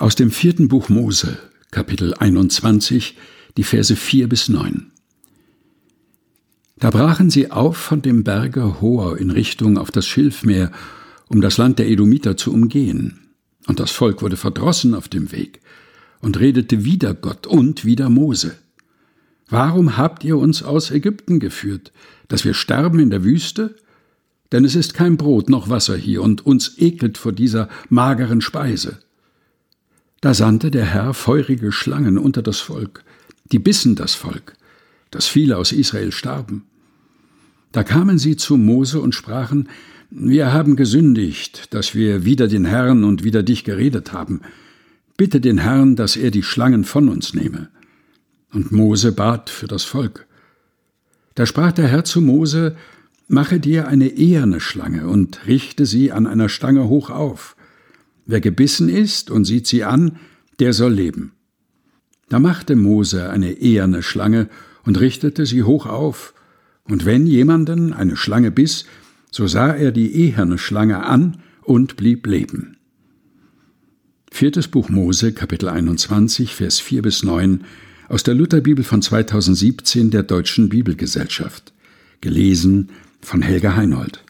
Aus dem vierten Buch Mose, Kapitel 21, die Verse 4 bis 9. Da brachen sie auf von dem Berge Hor in Richtung auf das Schilfmeer, um das Land der Edomiter zu umgehen. Und das Volk wurde verdrossen auf dem Weg und redete wider Gott und wider Mose. Warum habt ihr uns aus Ägypten geführt, dass wir sterben in der Wüste? Denn es ist kein Brot noch Wasser hier, und uns ekelt vor dieser mageren Speise. Da sandte der Herr feurige Schlangen unter das Volk, die bissen das Volk, dass viele aus Israel starben. Da kamen sie zu Mose und sprachen, wir haben gesündigt, dass wir wider den Herrn und wider dich geredet haben. Bitte den Herrn, dass er die Schlangen von uns nehme. Und Mose bat für das Volk. Da sprach der Herr zu Mose, Mache dir eine eherne Schlange und richte sie an einer Stange hoch auf. Wer gebissen ist und sieht sie an, der soll leben. Da machte Mose eine eherne Schlange und richtete sie hoch auf, und wenn jemanden eine Schlange biss, so sah er die eherne Schlange an und blieb leben. Viertes Buch Mose, Kapitel 21, Vers 4 bis 9 aus der Lutherbibel von 2017 der Deutschen Bibelgesellschaft. Gelesen von Helga Heinold.